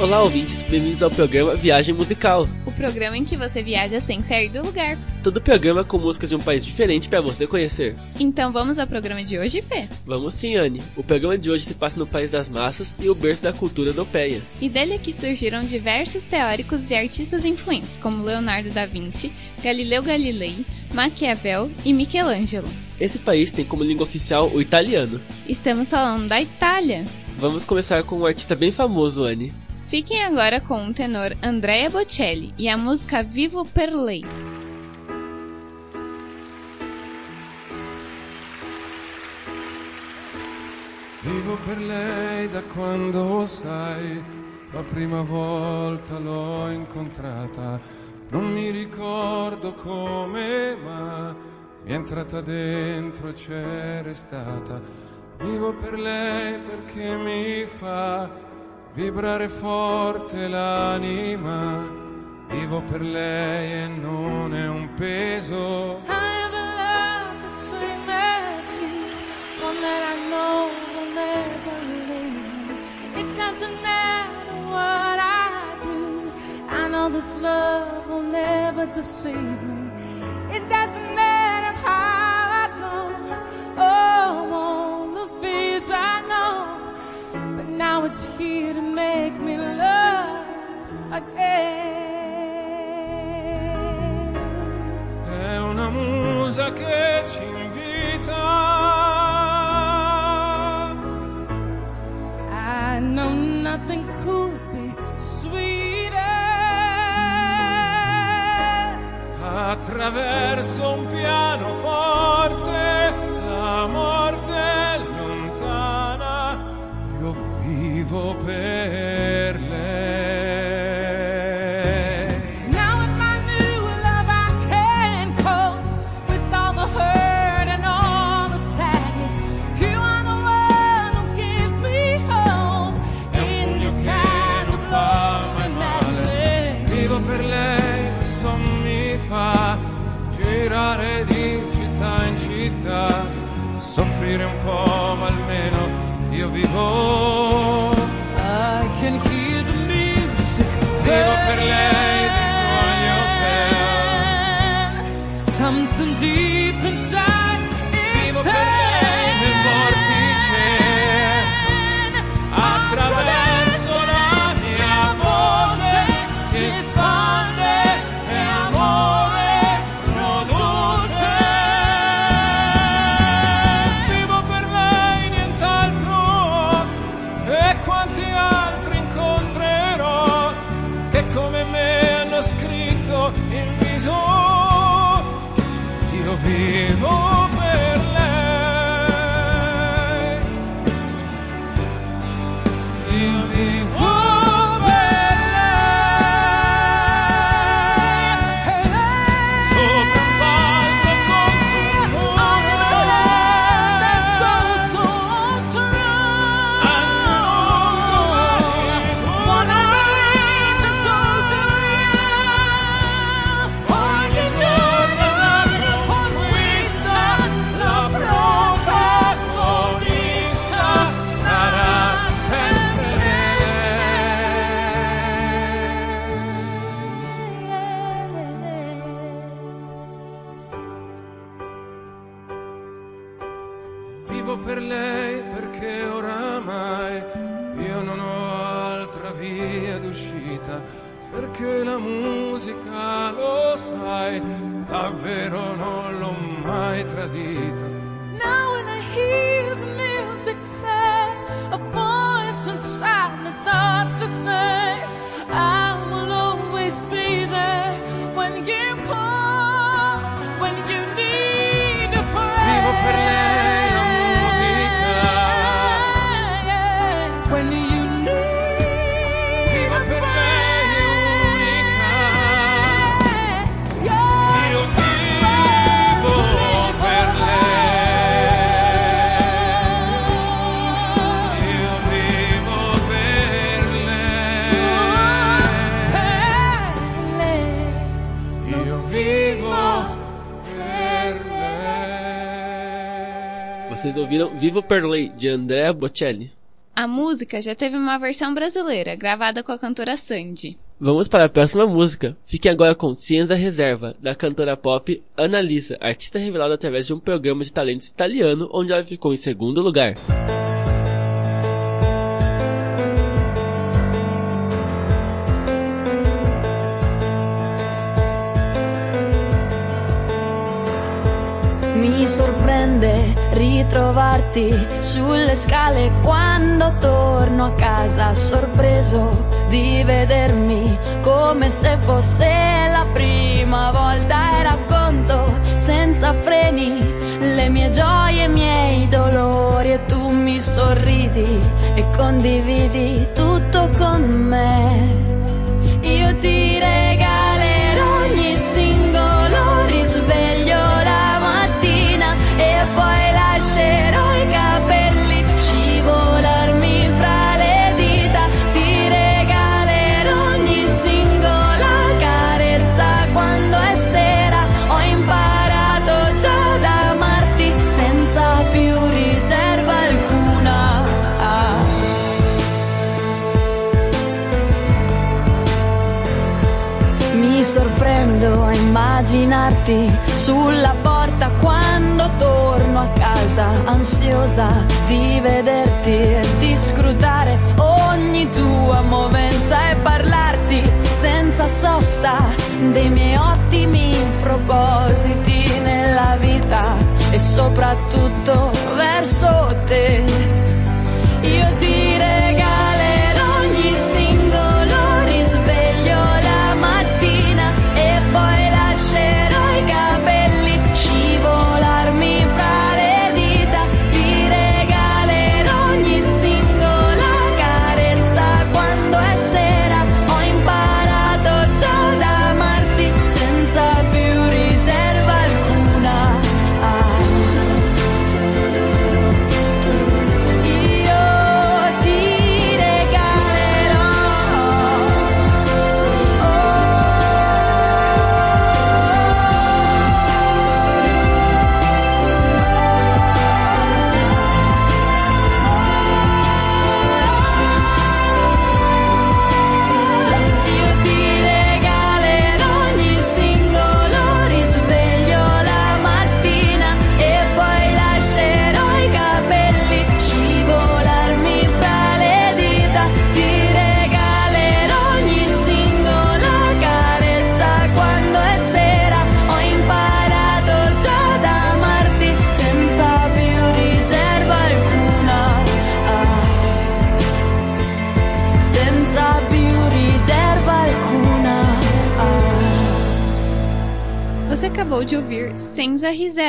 Olá, ouvintes, bem-vindos ao programa Viagem Musical. O programa em que você viaja sem sair do lugar. Todo programa com músicas de um país diferente para você conhecer. Então vamos ao programa de hoje, Fê? Vamos sim, Anne. O programa de hoje se passa no país das massas e o berço da cultura europeia. E dele é que surgiram diversos teóricos e artistas influentes, como Leonardo da Vinci, Galileu Galilei, Maquiavel e Michelangelo. Esse país tem como língua oficial o italiano. Estamos falando da Itália. Vamos começar com um artista bem famoso, Anne. Fiquem agora com o tenor Andrea Bocelli e a música Vivo per Lei. Vivo per lei da quando sai, la prima volta l'ho incontrata, non mi ricordo come, ma mi è entrata dentro e c'è restata. Vivo per lei perché mi fa vibrare forte l'anima, vivo per lei e non è un peso. I have a love same as you, one that I know will never leave. It doesn't matter what I do, I know this love will never deceive me. It doesn't again. È una musa che ci invita. I know nothing could be sweeter. Attraverso un pianoforte, I can hear the music. Something deep il viso. Io vivo lei. Vocês ouviram Vivo per Lei, de Andrea Bocelli. A música já teve uma versão brasileira, gravada com a cantora Sandy. Vamos para a próxima música. Fiquem agora com Ciência Reserva, da cantora pop Annalisa, artista revelada através de um programa de talentos italiano, onde ela ficou em segundo lugar. Sorprende ritrovarti sulle scale quando torno a casa, sorpreso di vedermi come se fosse la prima volta. E racconto senza freni le mie gioie, i miei dolori e tu mi sorridi e condividi tutto sorprendo a immaginarti sulla porta quando torno a casa, ansiosa di vederti e di scrutare ogni tua movenza e parlarti senza sosta dei miei ottimi propositi nella vita e soprattutto verso te.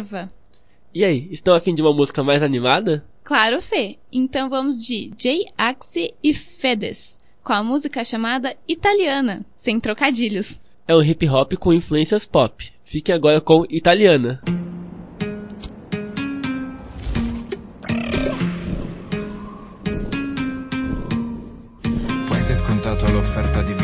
Reserva. E aí, estão afim de uma música mais animada? Claro, Fê. Então vamos de Jay Axe e Fedes, com a música chamada Italiana, sem trocadilhos. É um hip hop com influências pop. Fiquem agora com Italiana. Sei scontato l'offerta di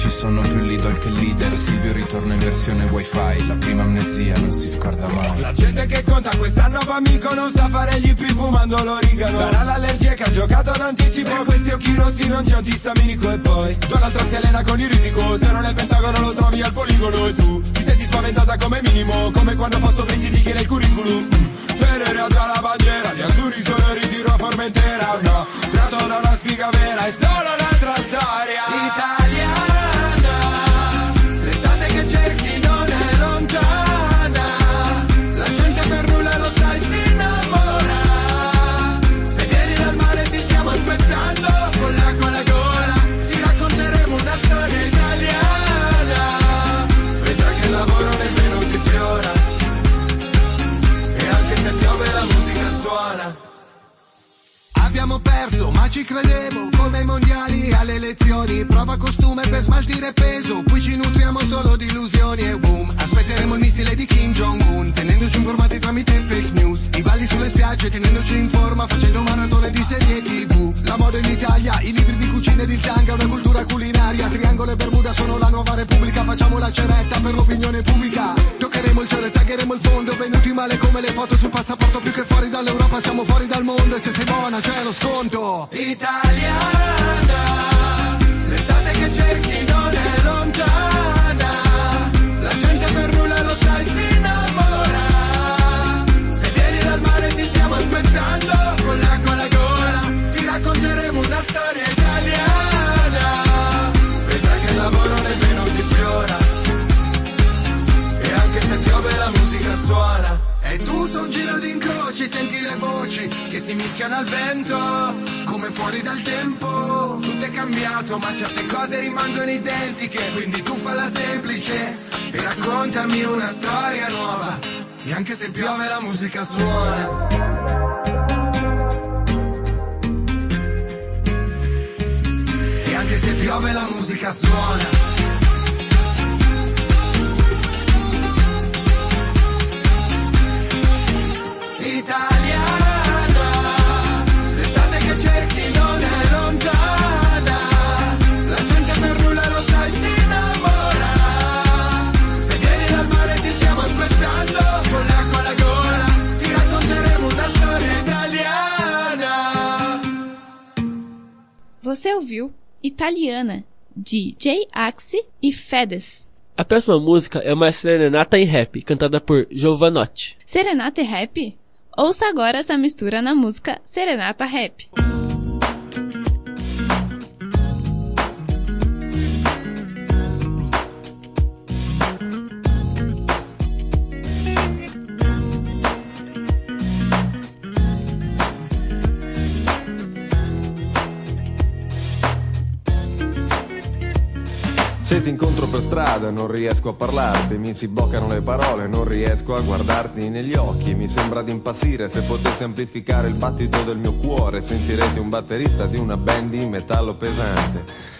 ci sono più Lidl che leader Silvio ritorna in versione wifi La prima amnesia non si scorda mai. La gente che conta quest'anno va amico non sa fare gli IP fumando l'origano. Sarà l'allergia che ha giocato d'anticipo questi occhi rossi non c'è antistaminico e poi. Donald Trump si allena con il risico Se non è pentagono lo trovi al poligono e tu Ti senti spaventata come minimo Come quando Fausto Brizzi ti chiede il curriculum Abbiamo perso, ma ci credevo, come ai mondiali, alle elezioni. Prova costume per smaltire peso, qui ci nutriamo solo di illusioni e boom. Aspetteremo il missile di Kim Jong-un, tenendoci informati tramite fake news. I balli sulle spiagge, tenendoci in forma, facendo maratone di serie tv. La moda in Italia, i libri di cucina ed il tanga, una cultura culinaria. Triangolo e Bermuda sono la nuova repubblica, facciamo la ceretta per l'opinione pubblica. Toccheremo il cielo e tagheremo il fondo, venuti male come le foto sul passaporto Più che fuori dall'Europa siamo fuori dal mondo E se sei buona c'è lo sconto. Italiana L'estate che cerchi non è lontana piove la musica suona. Italiana, l'estate che cerchi non è lontana, la gente per nulla lo sai si innamora, se vieni dal mare ti stiamo aspettando, con l'acqua racconteremo una storia italiana. Você ouviu Italiana, de Jay Axe e Fedes. A próxima música é uma serenata em rap, cantada por Giovanotti. Serenata e Rap? Ouça agora essa mistura na música Serenata Rap. Se ti incontro per strada non riesco a parlarti, mi si bloccano le parole, non riesco a guardarti negli occhi, mi sembra di impazzire se potessi amplificare il battito del mio cuore, sentirete un batterista di una band di metallo pesante.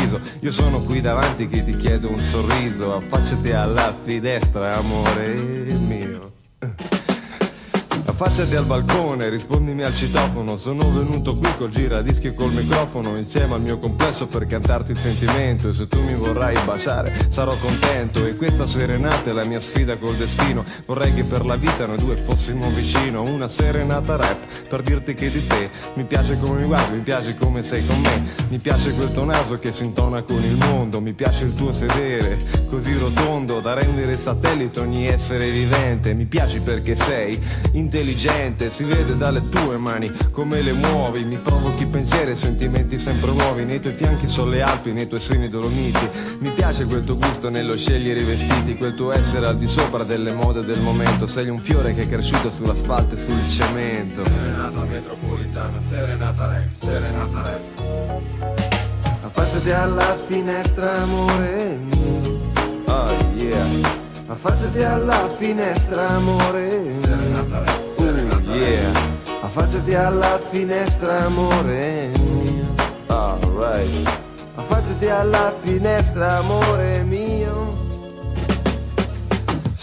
Io sono qui davanti che ti chiedo un sorriso, affacciati alla finestra, amore. Affacciati al balcone, rispondimi al citofono. Sono venuto qui col giradischi e col microfono Insieme al mio complesso per cantarti il sentimento. E se tu mi vorrai baciare sarò contento. E questa serenata è la mia sfida col destino. Vorrei che per la vita noi due fossimo vicino Una serenata rap per dirti che di te Mi piace come mi guardi, mi piace come sei con me. Mi piace quel tuo naso che si intona con il mondo Mi piace il tuo sedere così rotondo Da rendere satellite ogni essere vivente. Mi piaci perché sei intelligente, si vede dalle tue mani come le muovi, mi provochi pensieri e sentimenti sempre nuovi, nei tuoi fianchi sono le Alpi, nei tuoi seni dolomiti, mi piace quel tuo gusto nello scegliere i vestiti, quel tuo essere al di sopra delle mode del momento, sei un fiore che è cresciuto sull'asfalto e sul cemento. Serenata metropolitana, serenata rap, serenata rap. Affacciati alla finestra, amore mio. Oh yeah. Affacciati alla finestra, amore mio. Uh, yeah. Affacciati alla finestra, amore mio. Alright. Affacciati alla finestra, amore mio.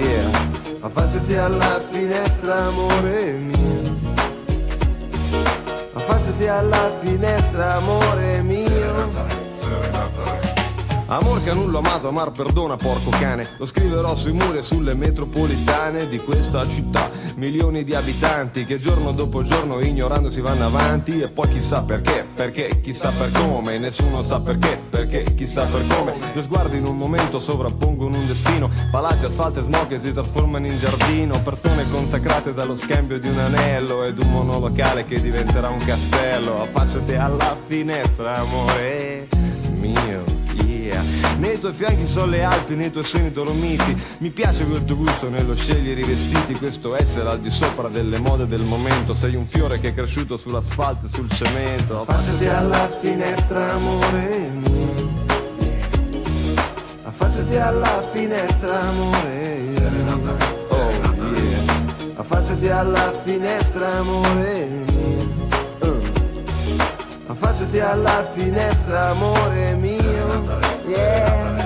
yeah Affacciati alla finestra, amore mio Affacciati alla finestra, amore mio Amor canullo amato, amar perdona, porco cane. Lo scriverò sui muri e sulle metropolitane di questa città. Milioni di abitanti che giorno dopo giorno ignorando si vanno avanti. E poi chissà perché, perché, chissà per come. Nessuno sa perché, perché, chissà per come. Due sguardi in un momento sovrappongono un destino. Palazzi, asfalto e smog che si trasformano in giardino. Persone consacrate dallo scambio di un anello ed un monolocale che diventerà un castello. Affacciati alla finestra, amore mio, yeah. Nei tuoi fianchi sono le Alpi, nei tuoi seni dormiti. Mi piace quel tuo gusto nello scegliere i vestiti, questo essere al di sopra delle mode del momento. Sei un fiore che è cresciuto sull'asfalto e sul cemento. Affacciati alla finestra, amore mio. Affacciati alla finestra, amore. Oh, yeah. Affacciati alla finestra, amore mio. Uh. Affacciati alla finestra, amore mio. Yeah.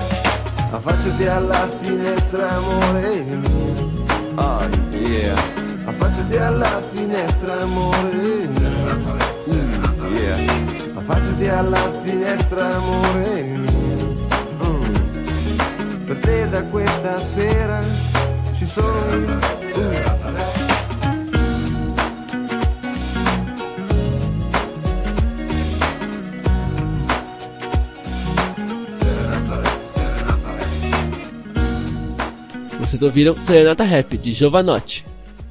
Affacciati alla finestra, amore mio. Oh, yeah. Affacciati alla finestra, amore mio. Mm, yeah. Affacciati alla finestra, amore mio. Mm. Per te da questa sera ci sono. Mm. Vocês ouviram Serenata Rap, de Giovanotti.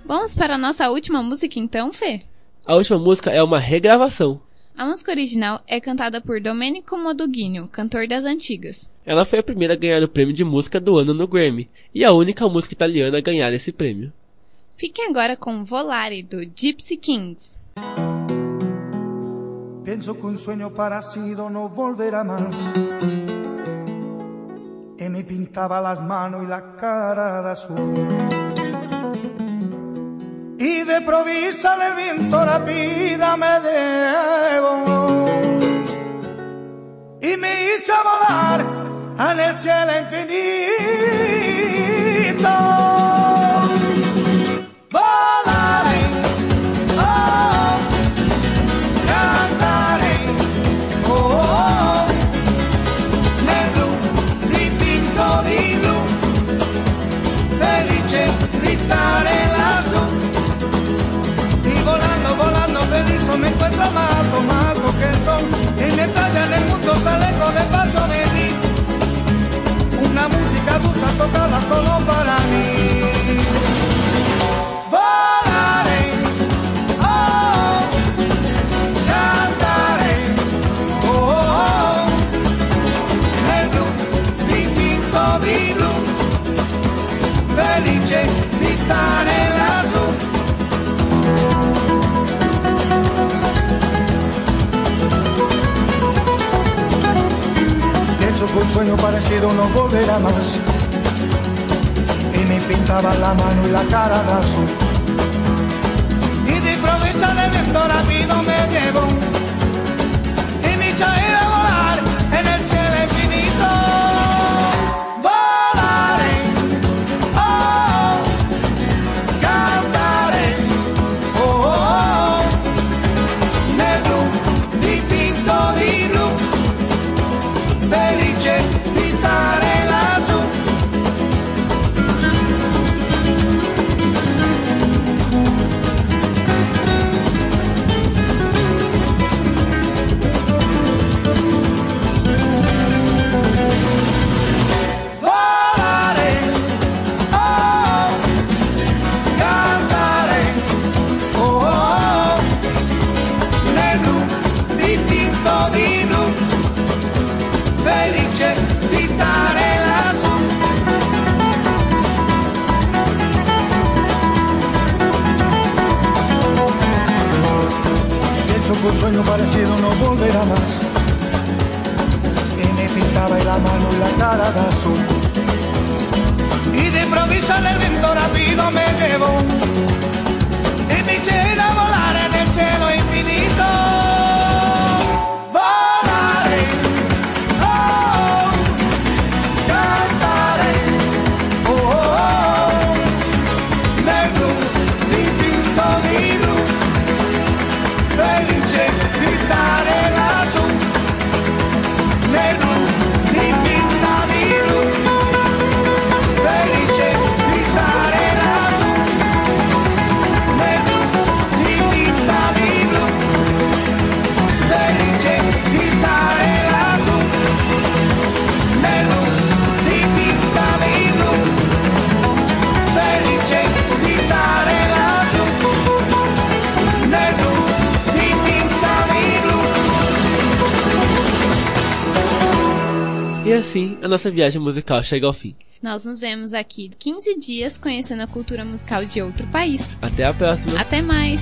Vamos para a nossa última música então, Fê? A última música é uma regravação. A música original é cantada por Domenico Modugino, cantor das antigas. Ela foi a primeira a ganhar o prêmio de música do ano no Grammy, e a única música italiana a ganhar esse prêmio. Fiquem agora com Volare, do Gypsy Kings. Pienso que un sueño parecido no volverá más. Me pintaba las manos y la cara de azul. Y de provisa el viento rápida me debo. Y me hizo volar en el cielo infinito. Un sueño parecido no volverá más. Y me pintaba la mano y la cara de azul. Y de improviso el viento rápido me llevó. Y me hizo ir a volar en el cielo infinito. La mano y la cara de azul. Y de improviso el viento rápido me llevó. Y me hice ir a volar en el cielo a nossa viagem musical chega ao fim. Nós nos vemos aqui 15 dias conhecendo a cultura musical de outro país. Até a próxima! Até mais!